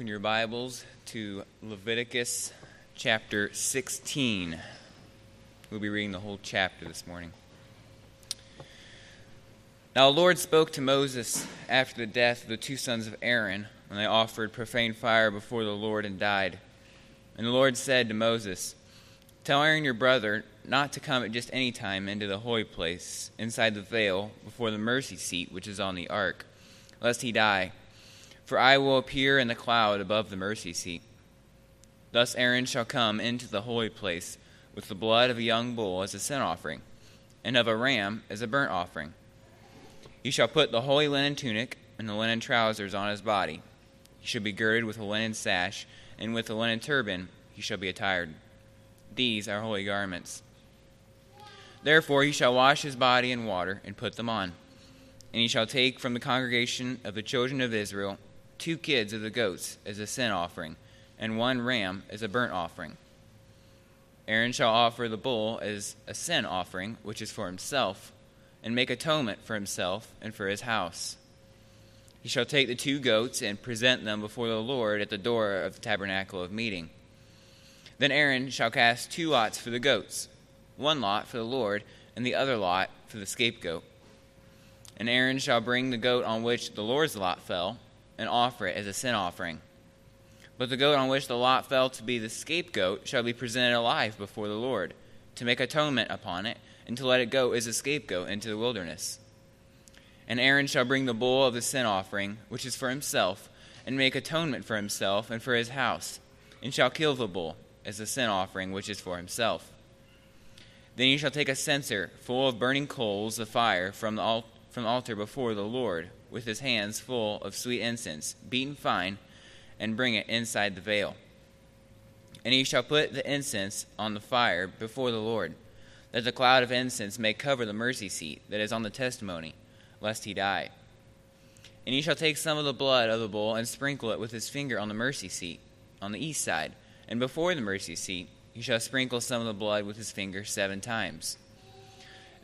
Open your Bibles to Leviticus chapter 16. We'll be reading the whole chapter this morning. Now the Lord spoke to Moses after the death of the two sons of Aaron, when they offered profane fire before the Lord and died. And the Lord said to Moses, Tell Aaron your brother not to come at just any time into the holy place, inside the veil, before the mercy seat which is on the ark, lest he die. For I will appear in the cloud above the mercy seat. Thus Aaron shall come into the holy place with the blood of a young bull as a sin offering, and of a ram as a burnt offering. He shall put the holy linen tunic and the linen trousers on his body. He shall be girded with a linen sash, and with a linen turban he shall be attired. These are holy garments. Therefore he shall wash his body in water and put them on. And he shall take from the congregation of the children of Israel two kids of the goats as a sin offering, and one ram as a burnt offering. Aaron shall offer the bull as a sin offering, which is for himself, and make atonement for himself and for his house. He shall take the two goats and present them before the Lord at the door of the tabernacle of meeting. Then Aaron shall cast two lots for the goats, one lot for the Lord, and the other lot for the scapegoat. And Aaron shall bring the goat on which the Lord's lot fell and offer it as a sin offering. But the goat on which the lot fell to be the scapegoat shall be presented alive before the Lord, to make atonement upon it, and to let it go as a scapegoat into the wilderness. And Aaron shall bring the bull of the sin offering, which is for himself, and make atonement for himself and for his house, and shall kill the bull as a sin offering, which is for himself. Then he shall take a censer full of burning coals of fire from the, from altar before the Lord with his hands full of sweet incense, beaten fine, and bring it inside the veil. And he shall put the incense on the fire before the Lord, that the cloud of incense may cover the mercy seat that is on the testimony, lest he die. And he shall take some of the blood of the bull and sprinkle it with his finger on the mercy seat, on the east side, and before the mercy seat he shall sprinkle some of the blood with his finger seven times.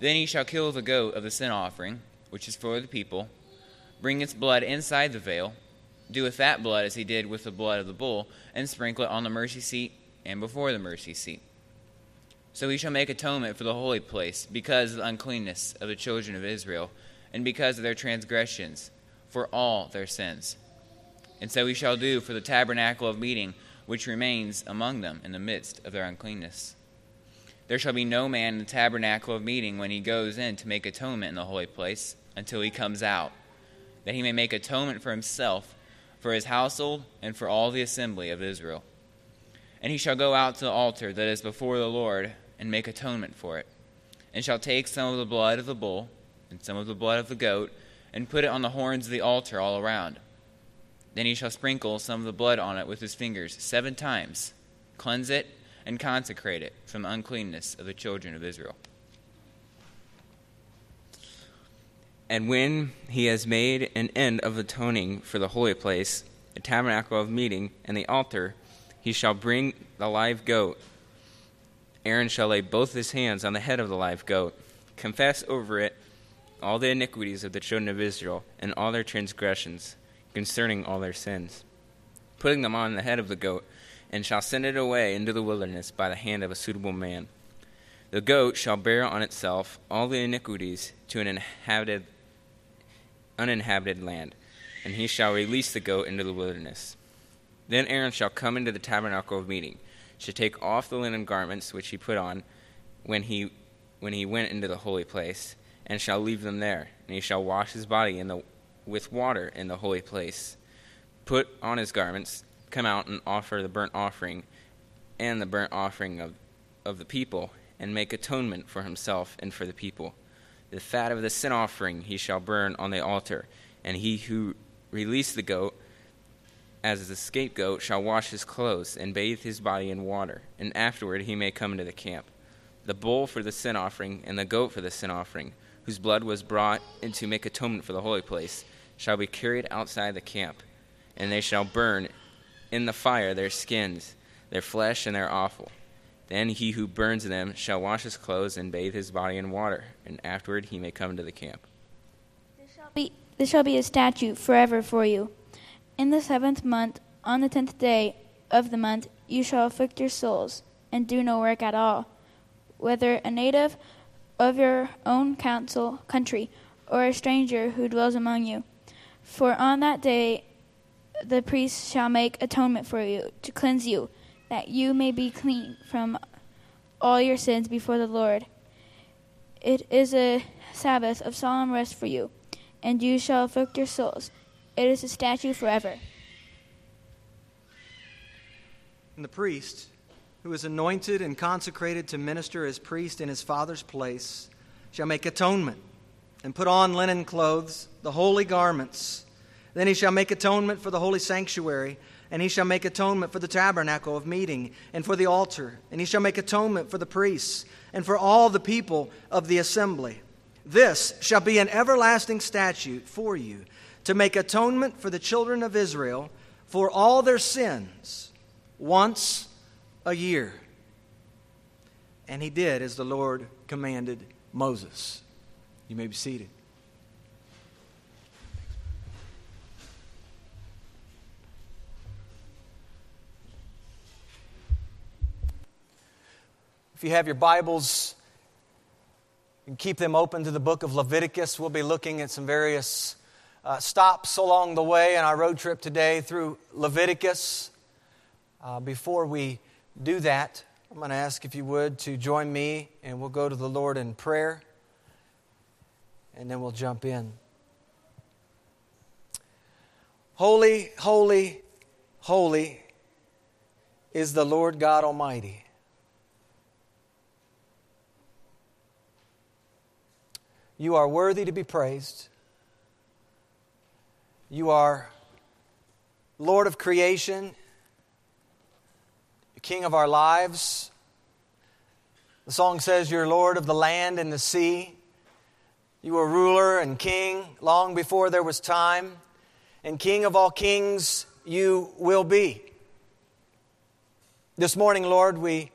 Then he shall kill the goat of the sin offering, which is for the people bring its blood inside the veil, do with that blood as he did with the blood of the bull, and sprinkle it on the mercy seat and before the mercy seat. So he shall make atonement for the holy place because of the uncleanness of the children of Israel, and because of their transgressions, for all their sins. And so he shall do for the tabernacle of meeting, which remains among them in the midst of their uncleanness. There shall be no man in the tabernacle of meeting when he goes in to make atonement in the holy place until he comes out that he may make atonement for himself, for his household, and for all the assembly of Israel. And he shall go out to the altar that is before the Lord, and make atonement for it, and shall take some of the blood of the bull, and some of the blood of the goat, and put it on the horns of the altar all around. Then he shall sprinkle some of the blood on it with his fingers seven times, cleanse it, and consecrate it from uncleanness of the children of Israel. And when he has made an end of atoning for the holy place, the tabernacle of meeting, and the altar, he shall bring the live goat. Aaron shall lay both his hands on the head of the live goat, confess over it all the iniquities of the children of Israel, and all their transgressions concerning all their sins, putting them on the head of the goat, and shall send it away into the wilderness by the hand of a suitable man. The goat shall bear on itself all the iniquities to an inhabited uninhabited land, and he shall release the goat into the wilderness. Then Aaron shall come into the tabernacle of meeting, shall take off the linen garments which he put on when he when he went into the holy place, and shall leave them there, and he shall wash his body in the with water in the holy place, put on his garments, come out and offer the burnt offering and the burnt offering of, of the people, and make atonement for himself and for the people. The fat of the sin offering he shall burn on the altar, and he who released the goat as the scapegoat shall wash his clothes and bathe his body in water, and afterward he may come into the camp. The bull for the sin offering and the goat for the sin offering, whose blood was brought in to make atonement for the holy place, shall be carried outside the camp, and they shall burn in the fire their skins, their flesh, and their offal. Then he who burns them shall wash his clothes and bathe his body in water, and afterward he may come to the camp. This shall be, this shall be a statute forever for you. In the seventh month, On the tenth day of the month you shall afflict your souls, and do no work at all, whether a native of your own council country or a stranger who dwells among you. For on that day the priest shall make atonement for you to cleanse you, that you may be clean from all your sins before the Lord. It is a Sabbath of solemn rest for you, and you shall afflict your souls. It is a statute forever. And the priest, who is anointed and consecrated to minister as priest in his father's place, shall make atonement and put on linen clothes, the holy garments. Then he shall make atonement for the holy sanctuary, and he shall make atonement for the tabernacle of meeting, and for the altar, and he shall make atonement for the priests, and for all the people of the assembly. This shall be an everlasting statute for you, to make atonement for the children of Israel for all their sins once a year. And he did as the Lord commanded Moses. You may be seated. If you have your Bibles, and keep them open to the book of Leviticus. We'll be looking at some various uh, stops along the way in our road trip today through Leviticus. Uh, before we do that, I'm going to ask if you would to join me and we'll go to the Lord in prayer and then we'll jump in. Holy, holy, holy is the Lord God Almighty. You are worthy to be praised. You are Lord of creation, King of our lives. The song says, You're Lord of the land and the sea. You were ruler and king long before there was time, and King of all kings you will be. This morning, Lord, we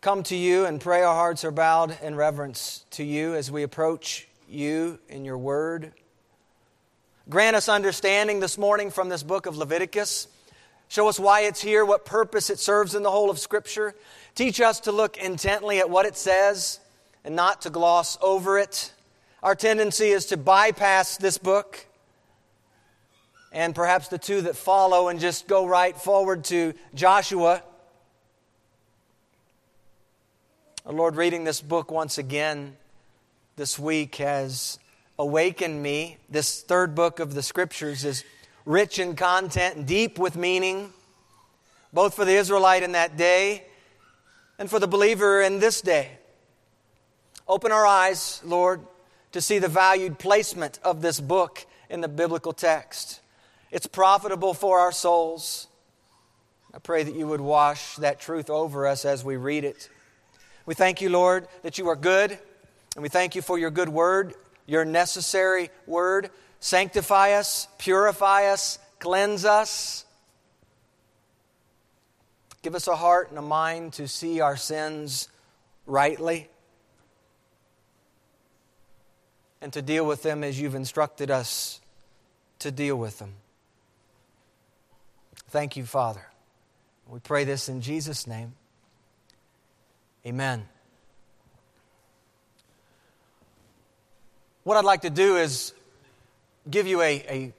come to you and pray our hearts are bowed in reverence to you as we approach you in your word. Grant us understanding this morning from this book of Leviticus. Show us why it's here, what purpose it serves in the whole of Scripture. Teach us to look intently at what it says and not to gloss over it. Our tendency is to bypass this book and perhaps the two that follow and just go right forward to Joshua. Lord, reading this book once again this week has awakened me. This third book of the Scriptures is rich in content and deep with meaning, both for the Israelite in that day and for the believer in this day. Open our eyes, Lord, to see the valued placement of this book in the biblical text. It's profitable for our souls. I pray that you would wash that truth over us as we read it. We thank you, Lord, that you are good, and we thank you for your good word, your necessary word. Sanctify us, purify us, cleanse us. Give us a heart and a mind to see our sins rightly and to deal with them as you've instructed us to deal with them. Thank you, Father. We pray this in Jesus' name. Amen. What I'd like to do is give you a, a,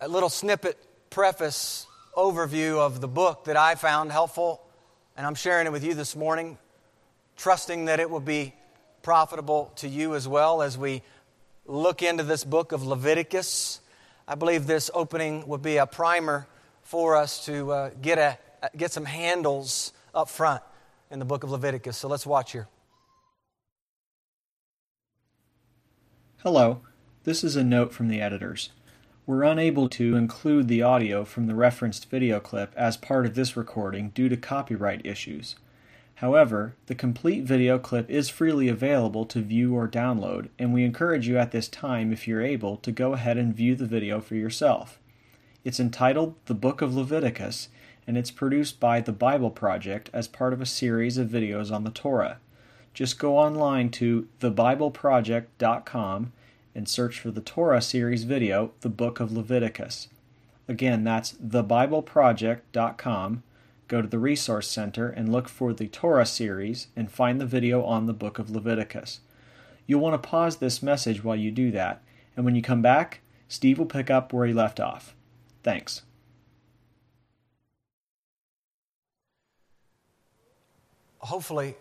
a, little snippet preface overview of the book that I found helpful, and I'm sharing it with you this morning, trusting that it will be profitable to you as well as we look into this book of Leviticus. I believe this opening would be a primer for us to uh, get, a, get some handles up front in the book of Leviticus. So let's watch here. Hello, this is a note from the editors. We're unable to include the audio from the referenced video clip as part of this recording due to copyright issues. However, the complete video clip is freely available to view or download, and we encourage you at this time, if you're able, to go ahead and view the video for yourself. It's entitled The Book of Leviticus, and it's produced by the Bible Project as part of a series of videos on the Torah. Just go online to thebibleproject.com and search for the Torah series video, The Book of Leviticus. Again, that's thebibleproject.com. Go to the Resource Center and look for the Torah series and find the video on the book of Leviticus. You'll want to pause this message while you do that, and when you come back, Steve will pick up where he left off. Thanks. Hopefully,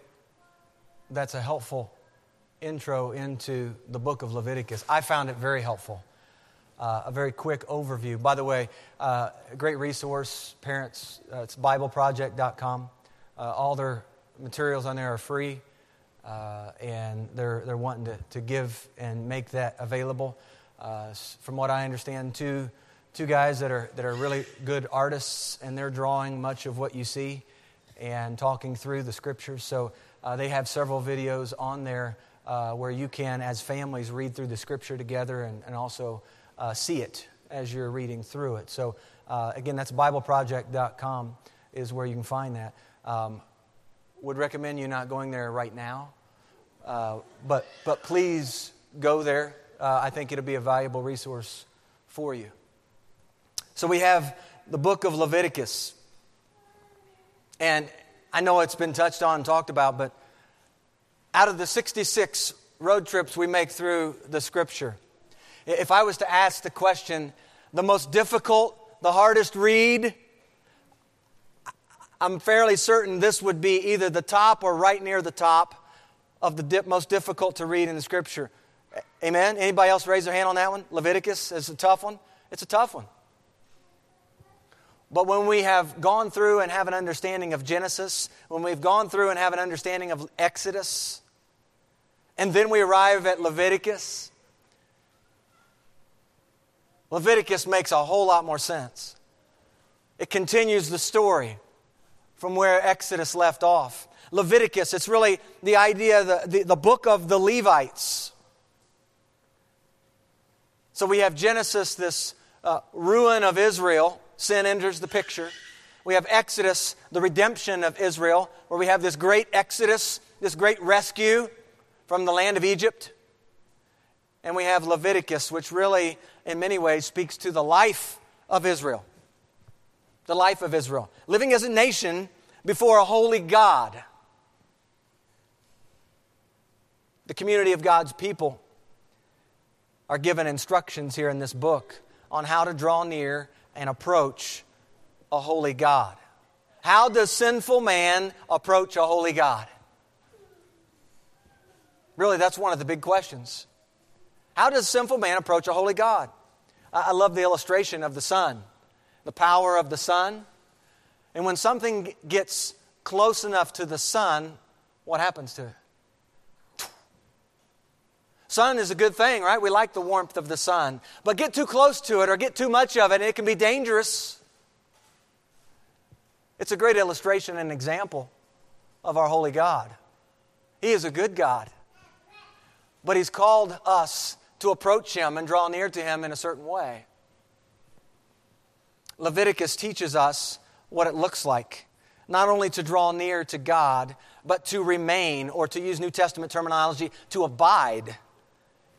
that's a helpful intro into the book of Leviticus. I found it very helpful. Uh, a very quick overview. By the way, uh, great resource, parents, uh, it's BibleProject.com. Uh, all their materials on there are free, uh, and they're, they're wanting to, to give and make that available. Uh, from what I understand, two, two guys that are, that are really good artists, and they're drawing much of what you see and talking through the scriptures. So they have several videos on there where you can, as families, read through the scripture together and, and also uh, see it as you're reading through it. So, uh, again, that's BibleProject.com is where you can find that. Um, would recommend you not going there right now, uh, but, but please go there. Uh, I think it'll be a valuable resource for you. So, we have the book of Leviticus. And I know it's been touched on and talked about, but out of the 66 road trips we make through the scripture, if I was to ask the question, the most difficult, the hardest read, I'm fairly certain this would be either the top or right near the top of the dip, most difficult to read in the scripture. Amen? Anybody else raise their hand on that one? Leviticus is a tough one? It's a tough one. But when we have gone through and have an understanding of Genesis, when we've gone through and have an understanding of Exodus, and then we arrive at Leviticus, Leviticus makes a whole lot more sense. It continues the story from where Exodus left off. Leviticus, it's really the idea, the, the, the book of the Levites. So we have Genesis, this uh, ruin of Israel. Sin enters the picture. We have Exodus, the redemption of Israel, where we have this great exodus, this great rescue from the land of Egypt. And we have Leviticus, which really in many ways, speaks to the life of Israel. The life of Israel. Living as a nation before a holy God. The community of God's people are given instructions here in this book on how to draw near and approach a holy God. How does sinful man approach a holy God? Really, that's one of the big questions. How does sinful man approach a holy God? I love the illustration of the sun, the power of the sun. And when something gets close enough to the sun, what happens to it? Sun is a good thing, right? We like the warmth of the sun. But get too close to it or get too much of it, it can be dangerous. It's a great illustration and example of our holy God. He is a good God. But He's called us to approach Him and draw near to Him in a certain way. Leviticus teaches us what it looks like not only to draw near to God, but to remain, or to use New Testament terminology, to abide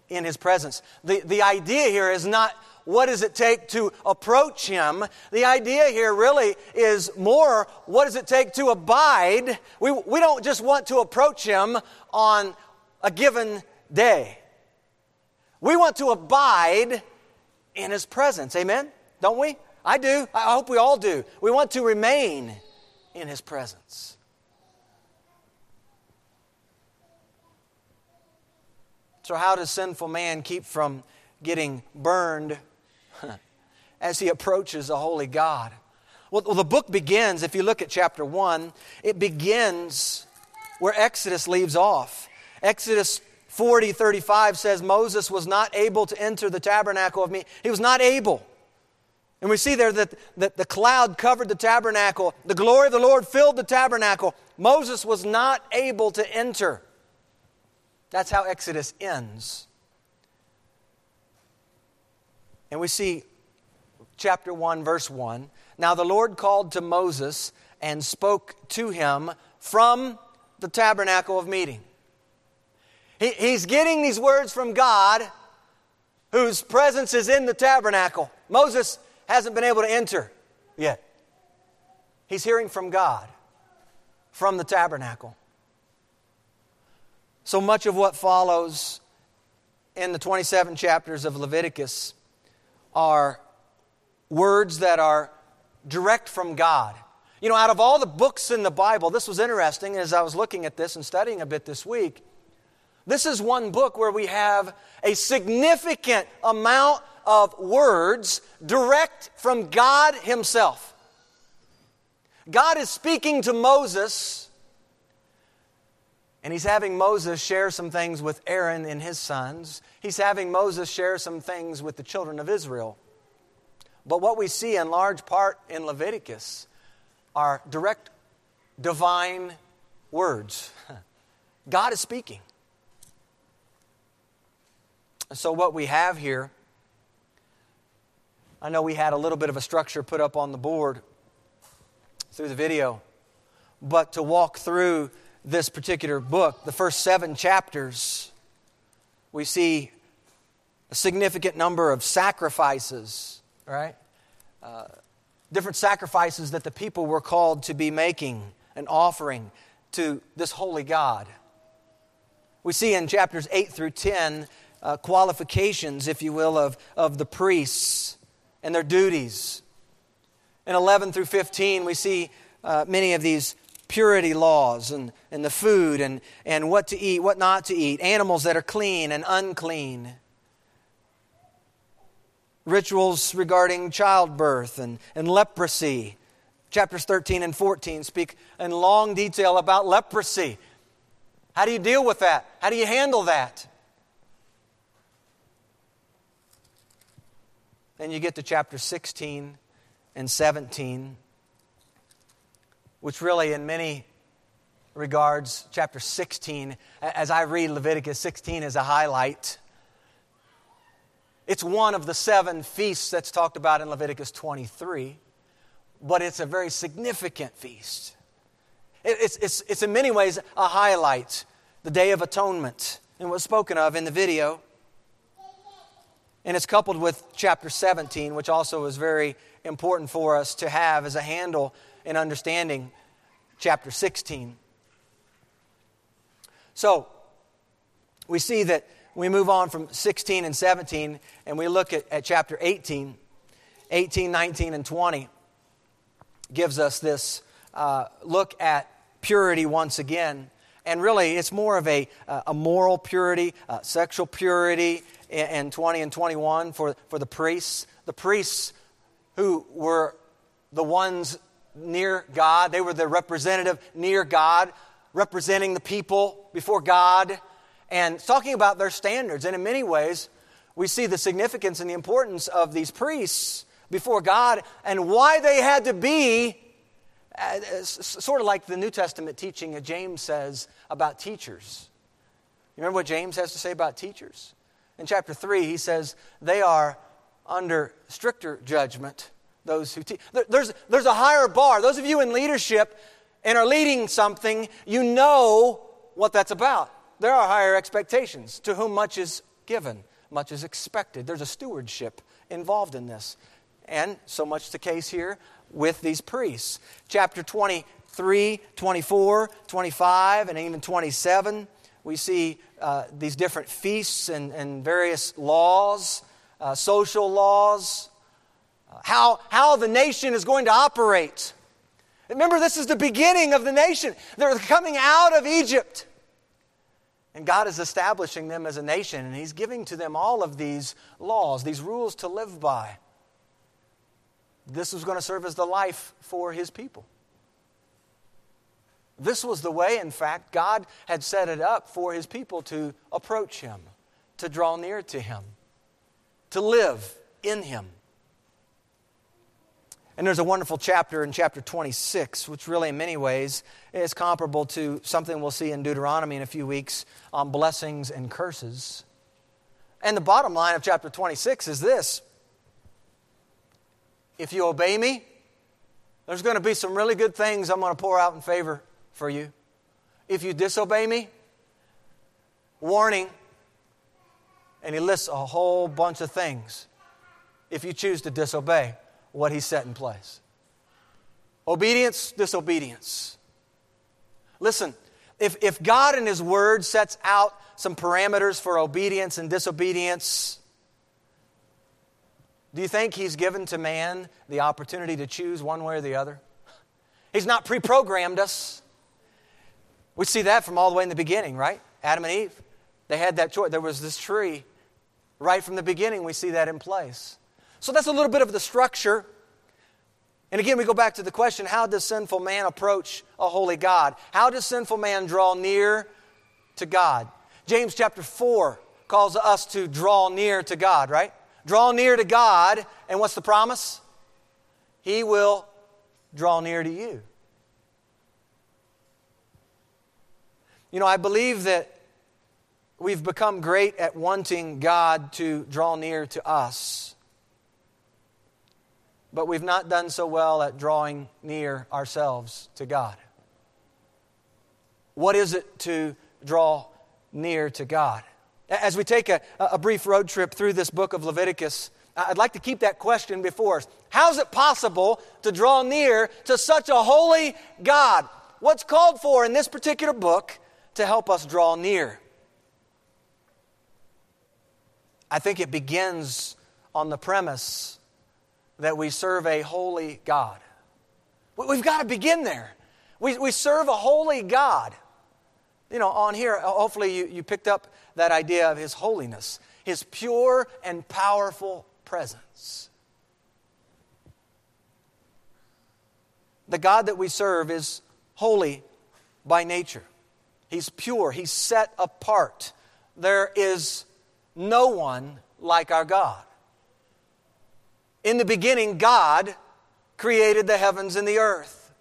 in His presence. The, the idea here is not what does it take to approach Him. The idea here really is more what does it take to abide. We, we don't just want to approach Him on a given day. We want to abide in His presence. Amen? Don't we? I do. I hope we all do. We want to remain in His presence. So, how does sinful man keep from getting burned as he approaches a holy God? Well, the book begins, if you look at chapter 1, it begins where Exodus leaves off. Exodus 40 35 says Moses was not able to enter the tabernacle of meeting. He was not able. And we see there that, that the cloud covered the tabernacle, the glory of the Lord filled the tabernacle. Moses was not able to enter. That's how Exodus ends. And we see chapter 1, verse 1. Now the Lord called to Moses and spoke to him from the tabernacle of meeting. He, he's getting these words from God, whose presence is in the tabernacle. Moses, hasn't been able to enter yet. He's hearing from God, from the tabernacle. So much of what follows in the 27 chapters of Leviticus are words that are direct from God. You know, out of all the books in the Bible, this was interesting as I was looking at this and studying a bit this week. This is one book where we have a significant amount of words direct from God Himself. God is speaking to Moses, and He's having Moses share some things with Aaron and his sons. He's having Moses share some things with the children of Israel. But what we see in large part in Leviticus are direct divine words. God is speaking. So, what we have here, I know we had a little bit of a structure put up on the board through the video, but to walk through this particular book, the first seven chapters, we see a significant number of sacrifices, right? Uh, different sacrifices that the people were called to be making and offering to this holy God. We see in chapters 8 through 10 uh, qualifications, if you will, of, of the priests and their duties. In 11 through 15, we see uh, many of these purity laws and, and the food and, and what to eat, what not to eat, animals that are clean and unclean, rituals regarding childbirth and, and leprosy. Chapters 13 and 14 speak in long detail about leprosy. How do you deal with that? How do you handle that? Then you get to chapter 16 and 17, which really, in many regards, chapter 16, as I read Leviticus 16, is a highlight. It's one of the seven feasts that's talked about in Leviticus 23, but it's a very significant feast. It's, it's, it's in many ways a highlight, the Day of Atonement, and was spoken of in the video. And it's coupled with chapter 17, which also is very important for us to have as a handle in understanding chapter 16. So, we see that we move on from 16 and 17 and we look at, at chapter 18. 18, 19, and 20 gives us this uh, look at purity once again. And really, it's more of a, a moral purity, uh, sexual purity, and 20 and 21 for, for the priests. The priests who were the ones near God, they were the representative near God, representing the people before God, and talking about their standards. And in many ways, we see the significance and the importance of these priests before God and why they had to be uh, sort of like the New Testament teaching that James says about teachers. You remember what James has to say about teachers? In chapter 3, he says, they are under stricter judgment, those who teach. There's, there's a higher bar. Those of you in leadership and are leading something, you know what that's about. There are higher expectations. To whom much is given, much is expected. There's a stewardship involved in this. And so much the case here with these priests. Chapter 23, 24, 25, and even 27 we see uh, these different feasts and, and various laws, uh, social laws, how, how the nation is going to operate. Remember, this is the beginning of the nation. They're coming out of Egypt. And God is establishing them as a nation, and He's giving to them all of these laws, these rules to live by. This was going to serve as the life for His people. This was the way, in fact, God had set it up for his people to approach him, to draw near to him, to live in him. And there's a wonderful chapter in chapter 26, which really, in many ways, is comparable to something we'll see in Deuteronomy in a few weeks on blessings and curses. And the bottom line of chapter 26 is this If you obey me, there's going to be some really good things I'm going to pour out in favor for you. If you disobey me, warning. And he lists a whole bunch of things if you choose to disobey. What he set in place. Obedience, disobedience. Listen, if, if God in His Word sets out some parameters for obedience and disobedience, do you think He's given to man the opportunity to choose one way or the other? He's not pre programmed us. We see that from all the way in the beginning, right? Adam and Eve, they had that choice. There was this tree. Right from the beginning, we see that in place. So that's a little bit of the structure. And again, we go back to the question how does sinful man approach a holy God? How does sinful man draw near to God? James chapter 4 calls us to draw near to God, right? Draw near to God, and what's the promise? He will draw near to you. You know, I believe that we've become great at wanting God to draw near to us, but we've not done so well at drawing near ourselves to God. What is it to draw near to God? As we take a, a brief road trip through this book of Leviticus, I'd like to keep that question before us. How is it possible to draw near to such a holy God? What's called for in this particular book to help us draw near? I think it begins on the premise that we serve a holy God. We've got to begin there. We, we serve a holy God. You know, on here, hopefully you, you picked up that idea of His holiness, His pure and powerful presence. The God that we serve is holy by nature. He's pure, He's set apart. There is no one like our God. In the beginning, God created the heavens and the earth.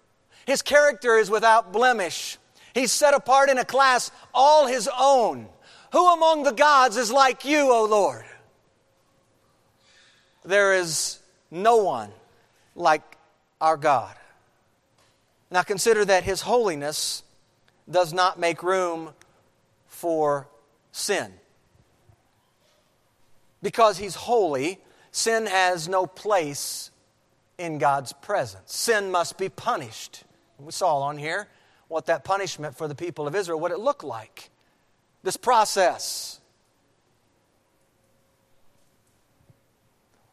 His character is without blemish. He's set apart in a class all his own. Who among the gods is like you, O Lord? There is no one like our God. Now consider that his holiness does not make room for sin. Because he's holy, sin has no place in God's presence. Sin must be punished. We saw on here what that punishment for the people of Israel, what it looked like. This process.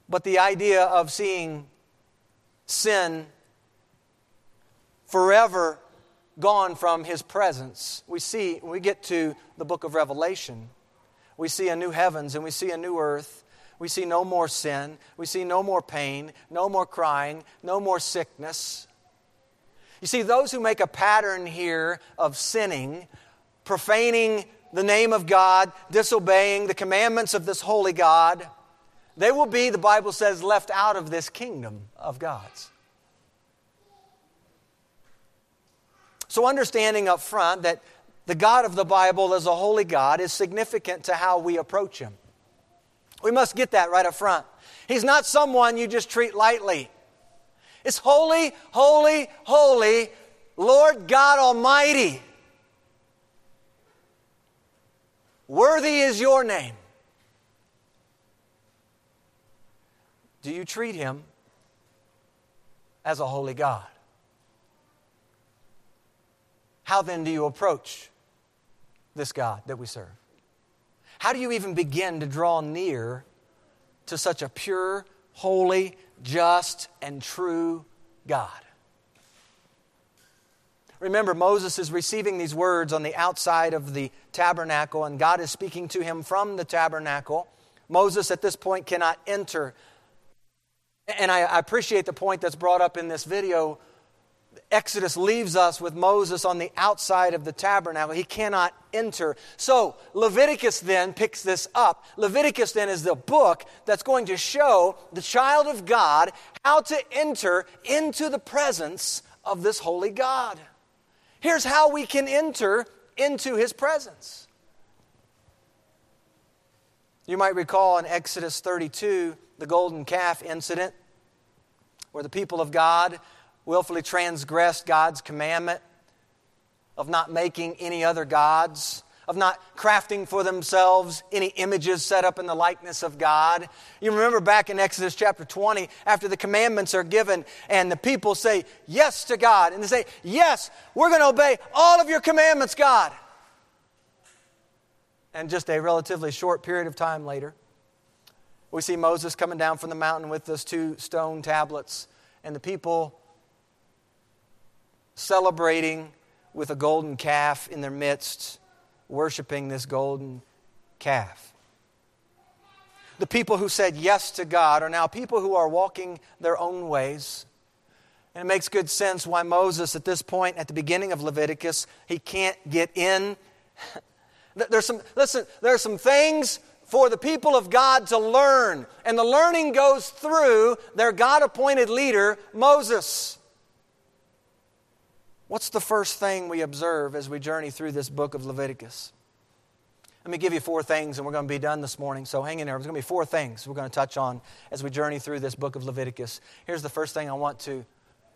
But the idea of seeing sin forever gone from his presence, we see when we get to the book of Revelation we see a new heavens and we see a new earth. We see no more sin. We see no more pain, no more crying, no more sickness. You see, those who make a pattern here of sinning, profaning the name of God, disobeying the commandments of this holy God, they will be, the Bible says, left out of this kingdom of God's. So, understanding up front that the God of the Bible as a holy God is significant to how we approach Him. We must get that right up front. He's not someone you just treat lightly. It's holy, holy, holy, Lord God Almighty. Worthy is your name. Do you treat Him as a holy God? How then do you approach this God that we serve? How do you even begin to draw near to such a pure, holy, just, and true God? Remember, Moses is receiving these words on the outside of the tabernacle, and God is speaking to him from the tabernacle. Moses at this point cannot enter. And I, appreciate the point that's brought up in this video Exodus leaves us with Moses on the outside of the tabernacle. He cannot enter. So, Leviticus then picks this up. Leviticus then is the book that's going to show the child of God how to enter into the presence of this holy God. Here's how we can enter into his presence. You might recall in Exodus 32 the golden calf incident where the people of God willfully transgressed God's commandment of not making any other gods. of not crafting for themselves any images set up in the likeness of God. You remember back in Exodus chapter 20, after the commandments are given, and the people say yes to God, and they say, Yes, we're going to obey all of your commandments, God. And just a relatively short period of time later, we see Moses coming down from the mountain with those two stone tablets, and the people celebrating with a golden calf in their midst worshiping this golden calf. The people who said yes to God are now people who are walking their own ways. And it makes good sense why Moses, at this point, at the beginning of Leviticus, he can't get in. There's some, listen, there are some things for the people of God to learn, and the learning goes through their God appointed leader, Moses. What's the first thing we observe as we journey through this book of Leviticus? Let me give you four things, and we're going to be done this morning. So hang in there. There's going to be four things we're going to touch on as we journey through this book of Leviticus. Here's the first thing I want to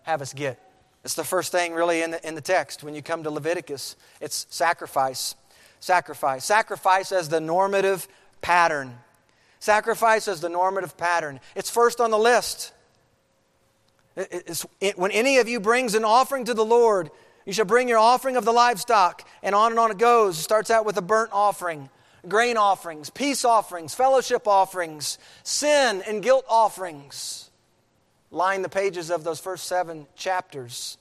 have us get. It's the first thing, really, in the, in the text when you come to Leviticus. It's sacrifice. Sacrifice. Sacrifice as the normative pattern. Sacrifice as the normative pattern. It's first on the list. It, when any of you brings an offering to the Lord, you shall bring your offering of the livestock, and on and on it goes. It starts out with a burnt offering, grain offerings, peace offerings, fellowship offerings, sin and guilt offerings. Line the pages of those first seven chapters.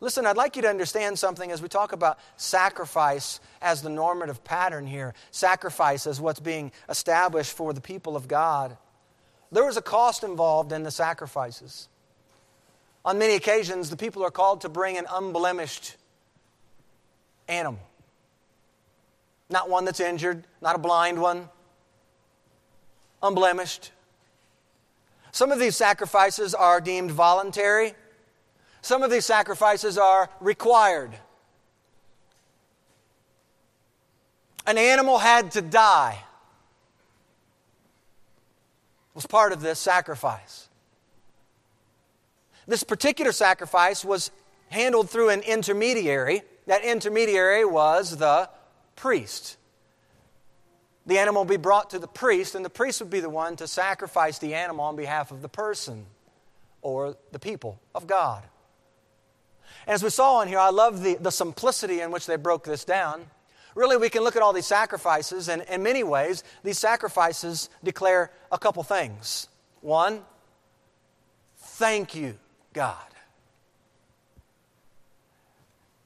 Listen, I'd like you to understand something as we talk about sacrifice as the normative pattern here. Sacrifice as what's being established for the people of God. There was a cost involved in the sacrifices. On many occasions, the people are called to bring an unblemished animal. Not one that's injured, not a blind one, unblemished. Some of these sacrifices are deemed voluntary, some of these sacrifices are required. An animal had to die, was part of this sacrifice. This particular sacrifice was handled through an intermediary. That intermediary was the priest. The animal would be brought to the priest, and the priest would be the one to sacrifice the animal on behalf of the person or the people of God. As we saw in here, I love the, the simplicity in which they broke this down. Really, we can look at all these sacrifices, and in many ways, these sacrifices declare a couple things. One, thank you. God.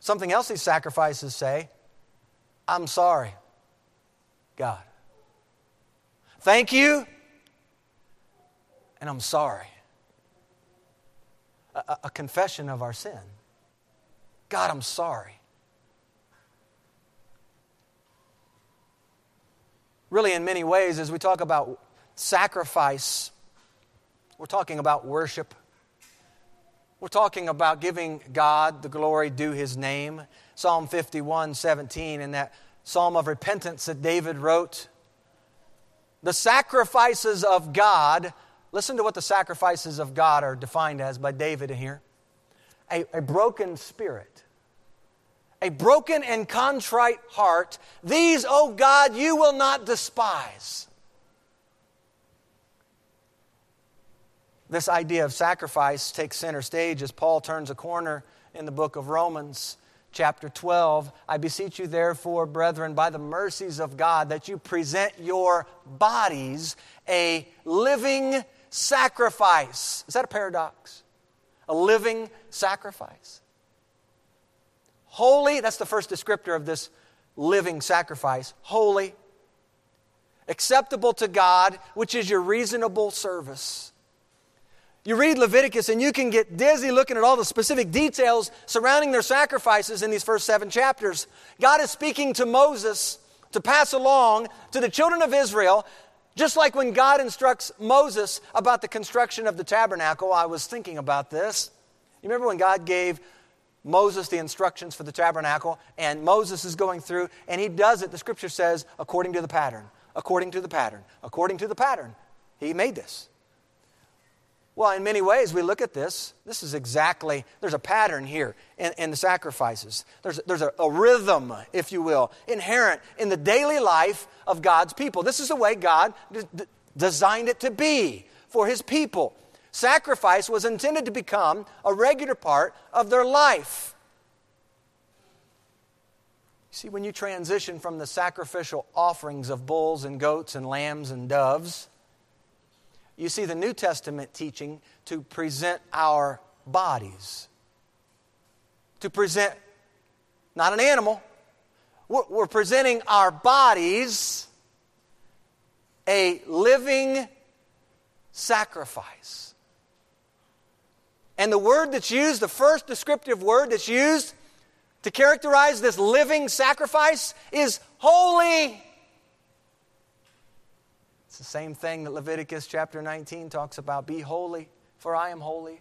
Something else these sacrifices say I'm sorry, God. Thank you, and I'm sorry. A, a, confession of our sin. God, I'm sorry. Really, in many ways, as we talk about sacrifice, we're talking about worship. We're talking about giving God the glory due his name. Psalm 51 17, in that psalm of repentance that David wrote. The sacrifices of God, listen to what the sacrifices of God are defined as by David here a, a broken spirit, a broken and contrite heart. These, O oh God, you will not despise. This idea of sacrifice takes center stage as Paul turns a corner in the book of Romans, chapter 12. I beseech you, therefore, brethren, by the mercies of God, that you present your bodies a living sacrifice. Is that a paradox? A living sacrifice. Holy, that's the first descriptor of this living sacrifice. Holy, acceptable to God, which is your reasonable service. You read Leviticus and you can get dizzy looking at all the specific details surrounding their sacrifices in these first seven chapters. God is speaking to Moses to pass along to the children of Israel, just like when God instructs Moses about the construction of the tabernacle. I was thinking about this. You remember when God gave Moses the instructions for the tabernacle, and Moses is going through, and he does it, the scripture says, according to the pattern, according to the pattern, according to the pattern. He made this. Well, in many ways, we look at this. This is exactly, there's a pattern here in, in the sacrifices. There's, there's a, a, rhythm, if you will, inherent in the daily life of God's people. This is the way God d- d- designed it to be for His people. Sacrifice was intended to become a regular part of their life. See, when you transition from the sacrificial offerings of bulls and goats and lambs and doves, you see the New Testament teaching to present our bodies. To present not an animal, we're, we're presenting our bodies a living sacrifice. And the word that's used, the first descriptive word that's used to characterize this living sacrifice is holy. It's the same thing that Leviticus chapter 19 talks about be holy, for I am holy.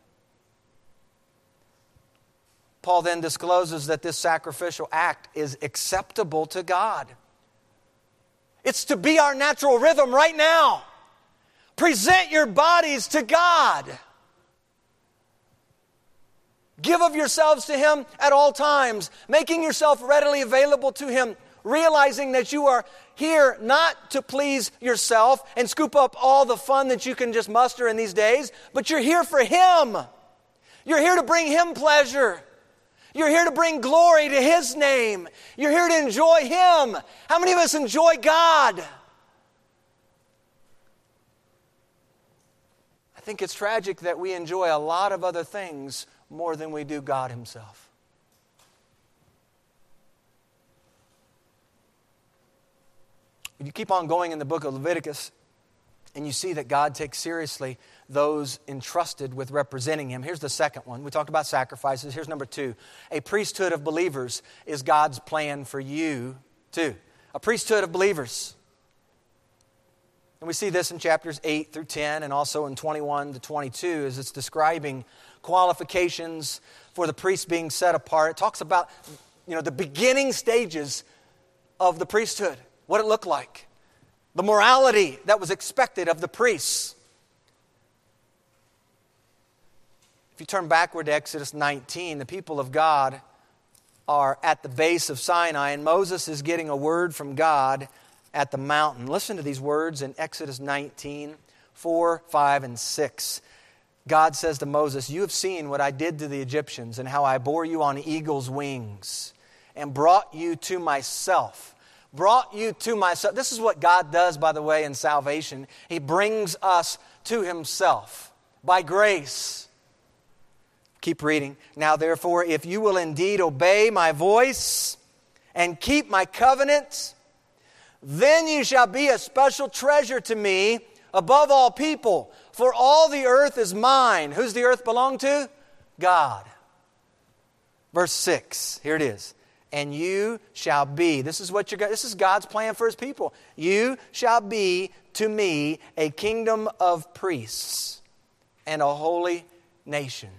Paul then discloses that this sacrificial act is acceptable to God. It's to be our natural rhythm right now. Present your bodies to God. Give of yourselves to Him at all times, making yourself readily available to Him, realizing that you are here not to please yourself and scoop up all the fun that you can just muster in these days, but you're here for Him. You're here to bring Him pleasure. You're here to bring glory to His name. You're here to enjoy Him. How many of us enjoy God? I think it's tragic that we enjoy a lot of other things more than we do God Himself. You keep on going in the book of Leviticus, and you see that God takes seriously those entrusted with representing Him. Here's the second one. We talked about sacrifices. Here's number two. A priesthood of believers is God's plan for you, too. A priesthood of believers. And we see this in chapters 8 through 10 and also in 21 to 22 as it's describing qualifications for the priest being set apart. It talks about you know, the beginning stages of the priesthood, what it looked like, the morality that was expected of the priests. If you turn backward to Exodus 19, the people of God are at the base of Sinai, and Moses is getting a word from God at the mountain. Listen to these words in Exodus 19 4, 5, and 6. God says to Moses, You have seen what I did to the Egyptians and how I bore you on eagle's wings and brought you to myself. Brought you to myself. This is what God does, by the way, in salvation. He brings us to Himself by grace. Keep reading. Now, therefore, if you will indeed obey my voice and keep my covenant, then you shall be a special treasure to me above all people for all the earth is mine. Who's the earth belong to? God. Verse 6, here it is. And you shall be, this is what you're this is God's plan for his people. You shall be to me a kingdom of priests and a holy nation.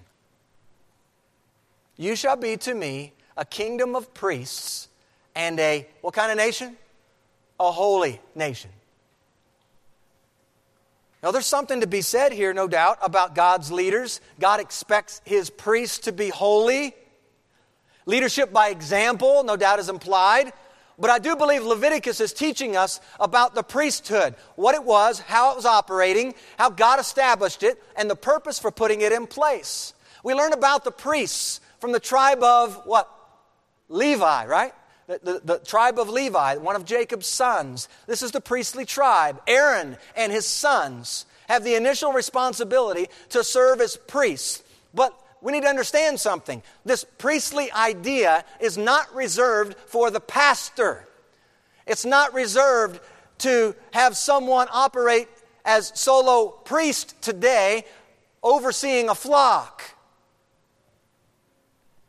You shall be to me a kingdom of priests and a what kind of nation? A holy nation. Now, there's something to be said here, no doubt, about God's leaders. God expects his priests to be holy. Leadership by example, no doubt, is implied. But I do believe Leviticus is teaching us about the priesthood, what it was, how it was operating, how God established it, and the purpose for putting it in place. We learn about the priests from the tribe of what? Levi, right? the, the, the, tribe of Levi, one of Jacob's sons. This is the priestly tribe. Aaron and his sons have the initial responsibility to serve as priests. But we need to understand something. This priestly idea is not reserved for the pastor, it's not reserved to have someone operate as solo priest today overseeing a flock.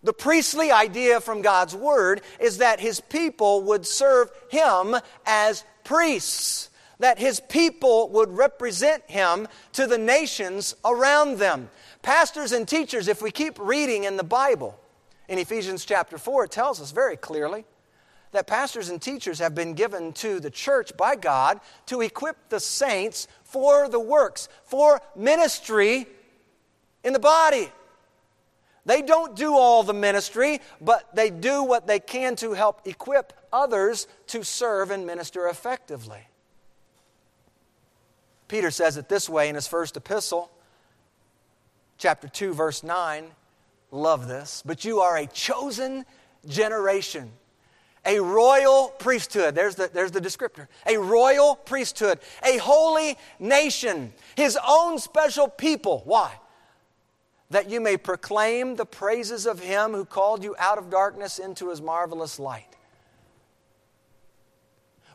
The priestly idea from God's word is that his people would serve him as priests, that his people would represent him to the nations around them. Pastors and teachers, if we keep reading in the Bible, in Ephesians chapter 4, it tells us very clearly that pastors and teachers have been given to the church by God to equip the saints for the works, for ministry in the body. They don't do all the ministry, but they do what they can to help equip others to serve and minister effectively. Peter says it this way in his first epistle, chapter 2, verse 9. Love this. But you are a chosen generation, a royal priesthood. There's the, there's the descriptor. A royal priesthood, a holy nation, his own special people. Why? that you may proclaim the praises of him who called you out of darkness into his marvelous light.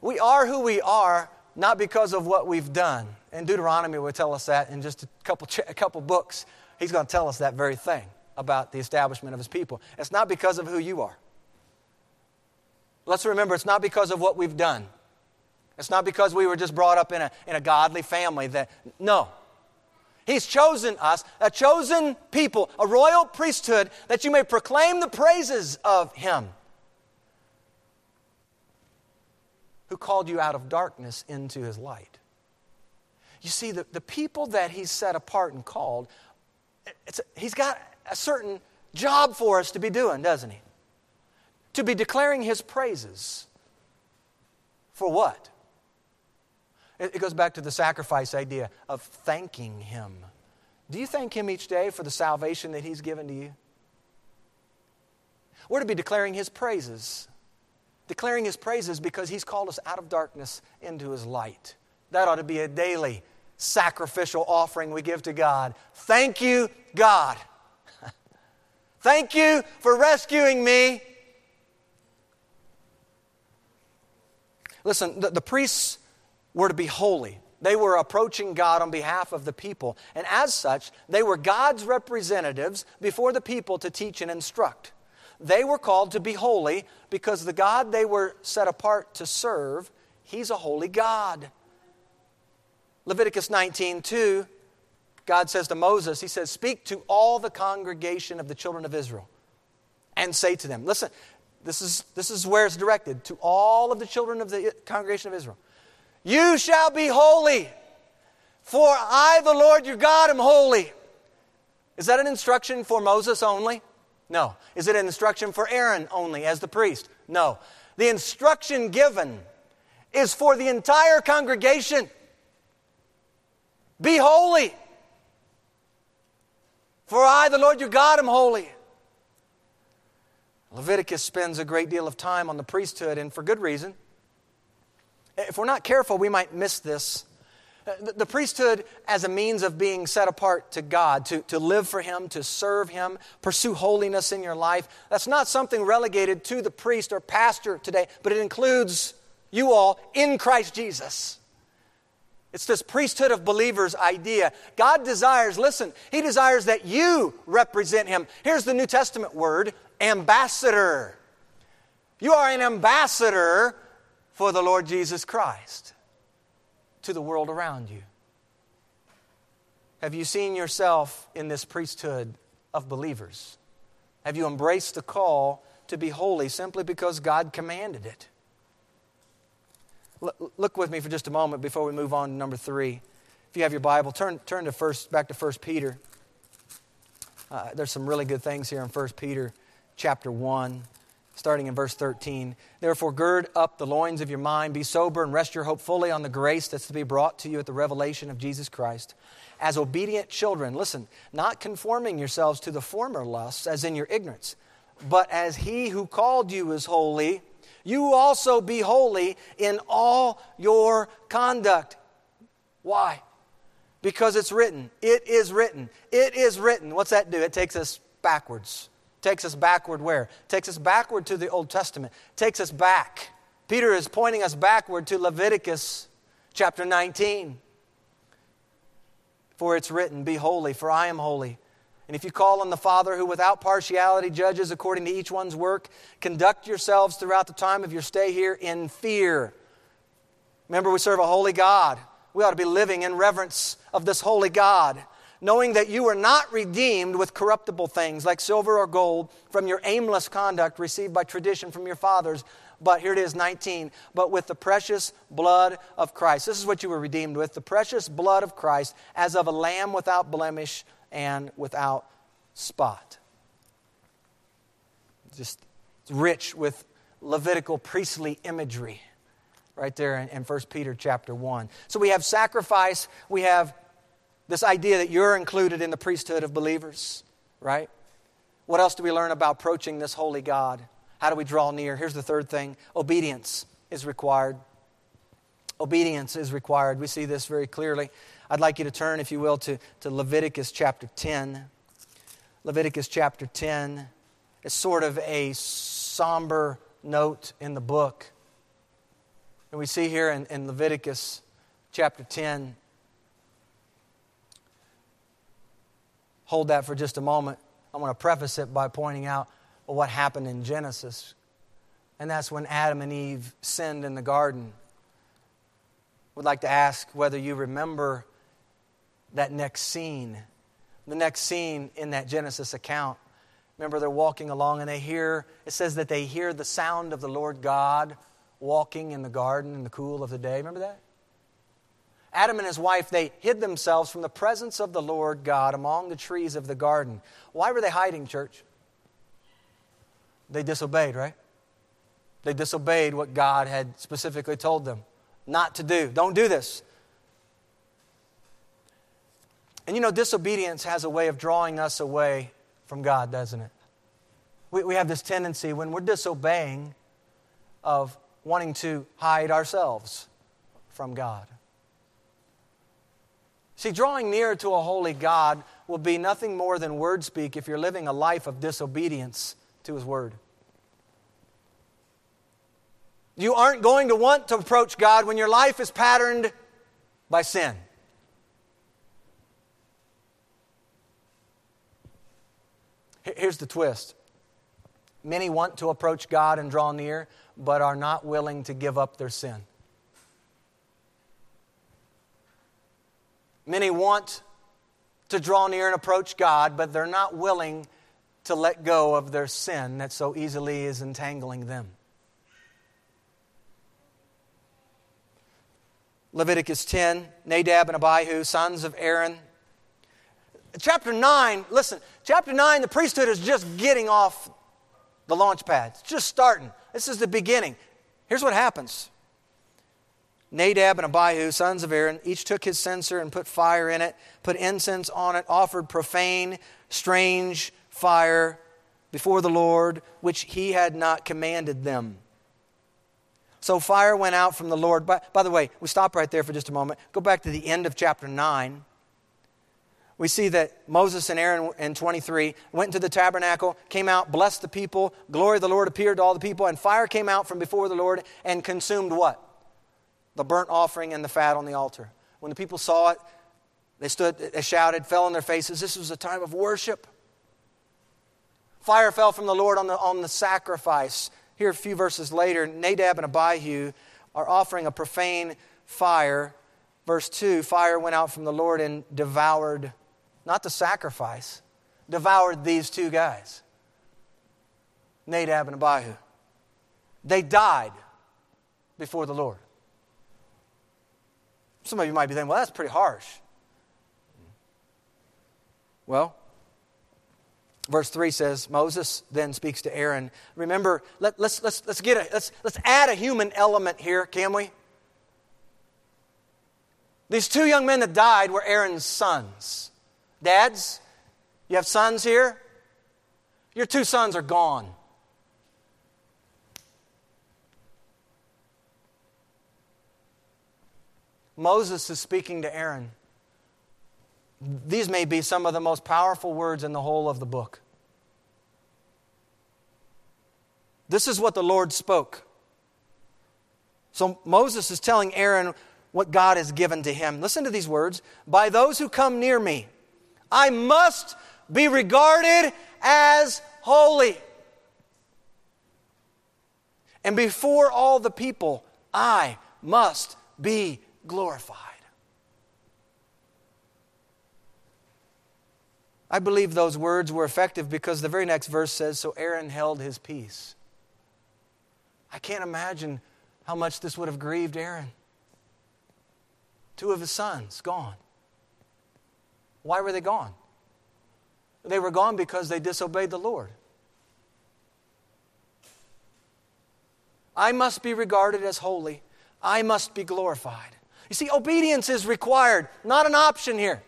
We are who we are not because of what we've done. And Deuteronomy will tell us that in just a couple, a couple books. He's going to tell us that very thing about the establishment of his people. It's not because of who you are. Let's remember, it's not because of what we've done. It's not because we were just brought up in a, in a godly family that, no. He's chosen us, a chosen people, a royal priesthood, that you may proclaim the praises of Him who called you out of darkness into His light. You see, the, the people that he set apart and called, He's got a certain job for us to be doing, doesn't He? To be declaring His praises. For what? It goes back to the sacrifice idea of thanking Him. Do you thank Him each day for the salvation that He's given to you? We're to be declaring His praises. Declaring His praises because He's called us out of darkness into His light. That ought to be a daily sacrificial offering we give to God. Thank you, God. Thank you for rescuing me. Listen, the, the priests were to be holy. They were approaching God on behalf of the people. And as such, they were God's representatives before the people to teach and instruct. They were called to be holy because the God they were set apart to serve, He's a holy God. Leviticus 19 2, God says to Moses, He says, Speak to all the congregation of the children of Israel and say to them, Listen, this is, this is where it's directed to all of the children of the congregation of Israel. You shall be holy, for I, the Lord your God, am holy. Is that an instruction for Moses only? No. Is it an instruction for Aaron only as the priest? No. The instruction given is for the entire congregation. Be holy. For I, the Lord your God, am holy. Leviticus spends a great deal of time on the priesthood, and for good reason. If we're not careful, we might miss this. Uh, the priesthood as a means of being set apart to God, to, to live for Him, to serve Him, pursue holiness in your life, that's not something relegated to the priest or pastor today, but it includes you all in Christ Jesus. It's this priesthood of believers idea. God desires, listen, He desires that you represent Him. Here's the New Testament word ambassador. You are an ambassador for the Lord Jesus Christ to the world around you? Have you seen yourself in this priesthood of believers? Have you embraced the call to be holy simply because God commanded it? Look with me for just a moment before we move on to number three. If you have your Bible, turn, turn to first, back to 1 Peter. Uh, there's some really good things here in 1 Peter chapter 1 starting in verse 13. Therefore, gird up the loins of your mind, be sober, and rest your hope fully on the grace that's to be brought to you at the revelation of Jesus Christ. As obedient children, listen, not conforming yourselves to the former lusts, as in your ignorance, but as he who called you is holy, you also be holy in all your conduct. Why? Because it's written. It is written. It is written. What's that do? It takes us backwards. Takes us backward where? Takes us backward to the Old Testament. Takes us back. Peter is pointing us backward to Leviticus chapter 19. For it's written, Be holy, for I am holy. And if you call on the Father who without partiality judges according to each one's work, conduct yourselves throughout the time of your stay here in fear. Remember, we serve a holy God. We ought to be living in reverence of this holy God knowing that you were not redeemed with corruptible things like silver or gold from your aimless conduct received by tradition from your fathers. But here it is, 19, but with the precious blood of Christ. This is what you were redeemed with the precious blood of Christ, as of a lamb without blemish and without spot. Just rich with Levitical priestly imagery right there in, in 1 Peter chapter 1. So we have sacrifice, we have this idea that you're included in the priesthood of believers, right? What else do we learn about approaching this holy God? How do we draw near? Here's the third thing obedience is required. Obedience is required. We see this very clearly. I'd like you to turn, if you will, to, to Leviticus chapter 10. Leviticus chapter 10 is sort of a somber note in the book. And we see here in, in Leviticus chapter 10. Hold that for just a moment. I want to preface it by pointing out what happened in Genesis. And that's when Adam and Eve sinned in the garden. Would like to ask whether you remember that next scene. The next scene in that Genesis account. Remember, they're walking along and they hear, it says that they hear the sound of the Lord God walking in the garden in the cool of the day. Remember that? Adam and his wife, they hid themselves from the presence of the Lord God among the trees of the garden. Why were they hiding, church? They disobeyed, right? They disobeyed what God had specifically told them not to do. Don't do this. And you know, disobedience has a way of drawing us away from God, doesn't it? We, we have this tendency when we're disobeying of wanting to hide ourselves from God. See, drawing near to a holy God will be nothing more than word speak if you're living a life of disobedience to His Word. You aren't going to want to approach God when your life is patterned by sin. Here's the twist many want to approach God and draw near, but are not willing to give up their sin. Many want to draw near and approach God, but they're not willing to let go of their sin that so easily is entangling them. Leviticus 10, Nadab and Abihu, sons of Aaron, chapter 9, listen, chapter 9, the priesthood is just getting off the launch pad. It's just starting. This is the beginning. Here's what happens Nadab and Abihu, sons of Aaron, each took his censer and put fire in it, put incense on it, offered profane, strange fire before the Lord, which he had not commanded them. So fire went out from the Lord. By, by the way, we stop right there for just a moment. Go back to the end of chapter 9 we see that Moses and Aaron in 23 went into the tabernacle, came out, blessed the people, glory of the Lord appeared to all the people, and fire came out from before the Lord and consumed what? The burnt offering and the fat on the altar. When the people saw it, they stood, they shouted, fell on their faces. This was a time of worship. Fire fell from the Lord on the, on the sacrifice. Here, a few verses later, Nadab and Abihu are offering a profane fire. Verse 2 Fire went out from the Lord and devoured not the sacrifice, devoured these two guys Nadab and Abihu. They died before the Lord. Some of you might be thinking, well, that's pretty harsh. Well, verse 3 says Moses then speaks to Aaron. Remember, let, let's, let's, let's, get a, let's, let's add a human element here, can we? These two young men that died were Aaron's sons. Dads, you have sons here? Your two sons are gone. Moses is speaking to Aaron. These may be some of the most powerful words in the whole of the book. This is what the Lord spoke. So Moses is telling Aaron what God has given to him. Listen to these words By those who come near me, I must be regarded as holy. And before all the people, I must be glorified. I believe those words were effective because the very next verse says, So Aaron held his peace. I can't imagine how much this would have grieved Aaron. Two of his sons gone. Why were they gone? They were gone because they disobeyed the Lord. I must be regarded as holy. I must be glorified. You see, obedience is required, not an option here.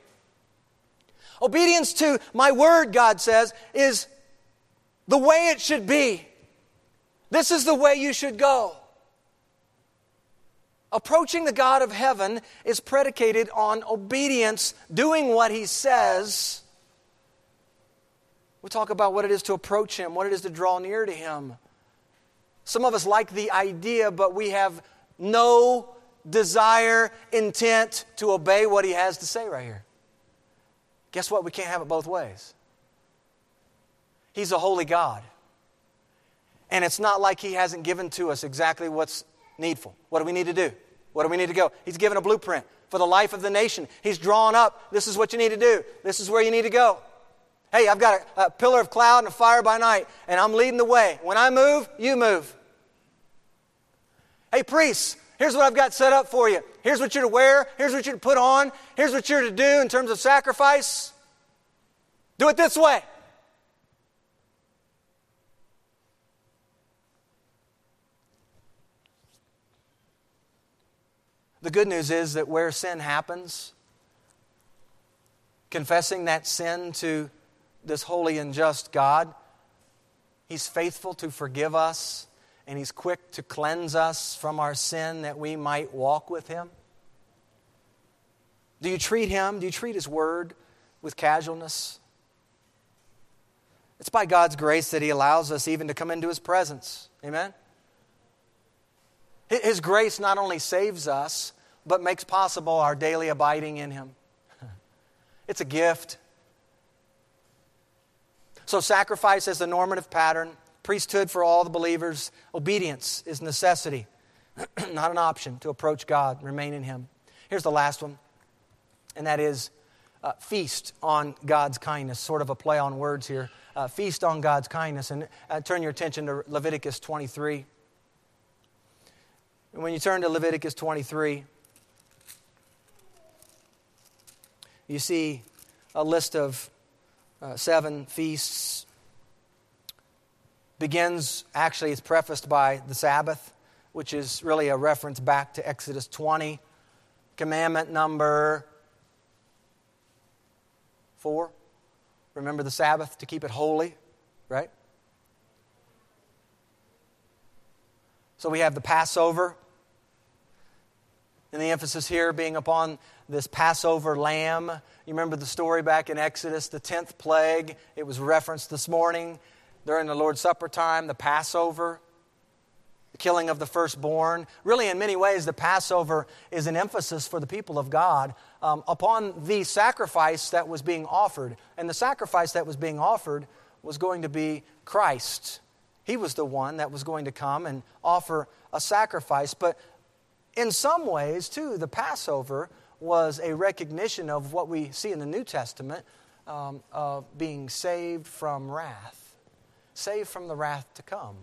Obedience to my word, God says, is the way it should be. This is the way you should go. Approaching the God of heaven is predicated on obedience, doing what He says. We'll talk about what it is to approach Him, what it is to draw near to Him. Some of us like the idea, but we have no desire, intent to obey what He has to say right here. Guess what? We can't have it both ways. He's a holy God. And it's not like He hasn't given to us exactly what's needful. What do we need to do? What do we need to go? He's given a blueprint for the life of the nation. He's drawn up this is what you need to do, this is where you need to go. Hey, I've got a, a pillar of cloud and a fire by night, and I'm leading the way. When I move, you move. Hey, priests, here's what I've got set up for you. Here's what you're to wear. Here's what you're to put on. Here's what you're to do in terms of sacrifice. Do it this way. The good news is that where sin happens, confessing that sin to this holy and just God, He's faithful to forgive us and He's quick to cleanse us from our sin that we might walk with Him. Do you treat Him, do you treat His Word with casualness? It's by God's grace that He allows us even to come into His presence. Amen? His grace not only saves us, but makes possible our daily abiding in Him. It's a gift. So, sacrifice as the normative pattern, priesthood for all the believers, obedience is necessity, not an option to approach God, remain in Him. Here's the last one, and that is uh, feast on God's kindness, sort of a play on words here. Uh, feast on God's kindness. And uh, turn your attention to Leviticus 23. And when you turn to Leviticus 23, you see a list of uh, seven feasts. Begins, actually, it's prefaced by the Sabbath, which is really a reference back to Exodus 20. Commandment number four. Remember the Sabbath to keep it holy, right? So we have the Passover, and the emphasis here being upon this Passover lamb. You remember the story back in Exodus, the 10th plague. It was referenced this morning during the Lord's Supper time, the Passover, the killing of the firstborn. Really, in many ways, the Passover is an emphasis for the people of God um, upon the sacrifice that was being offered. And the sacrifice that was being offered was going to be Christ. He was the one that was going to come and offer a sacrifice. But in some ways, too, the Passover was a recognition of what we see in the New Testament um, of being saved from wrath, saved from the wrath to come.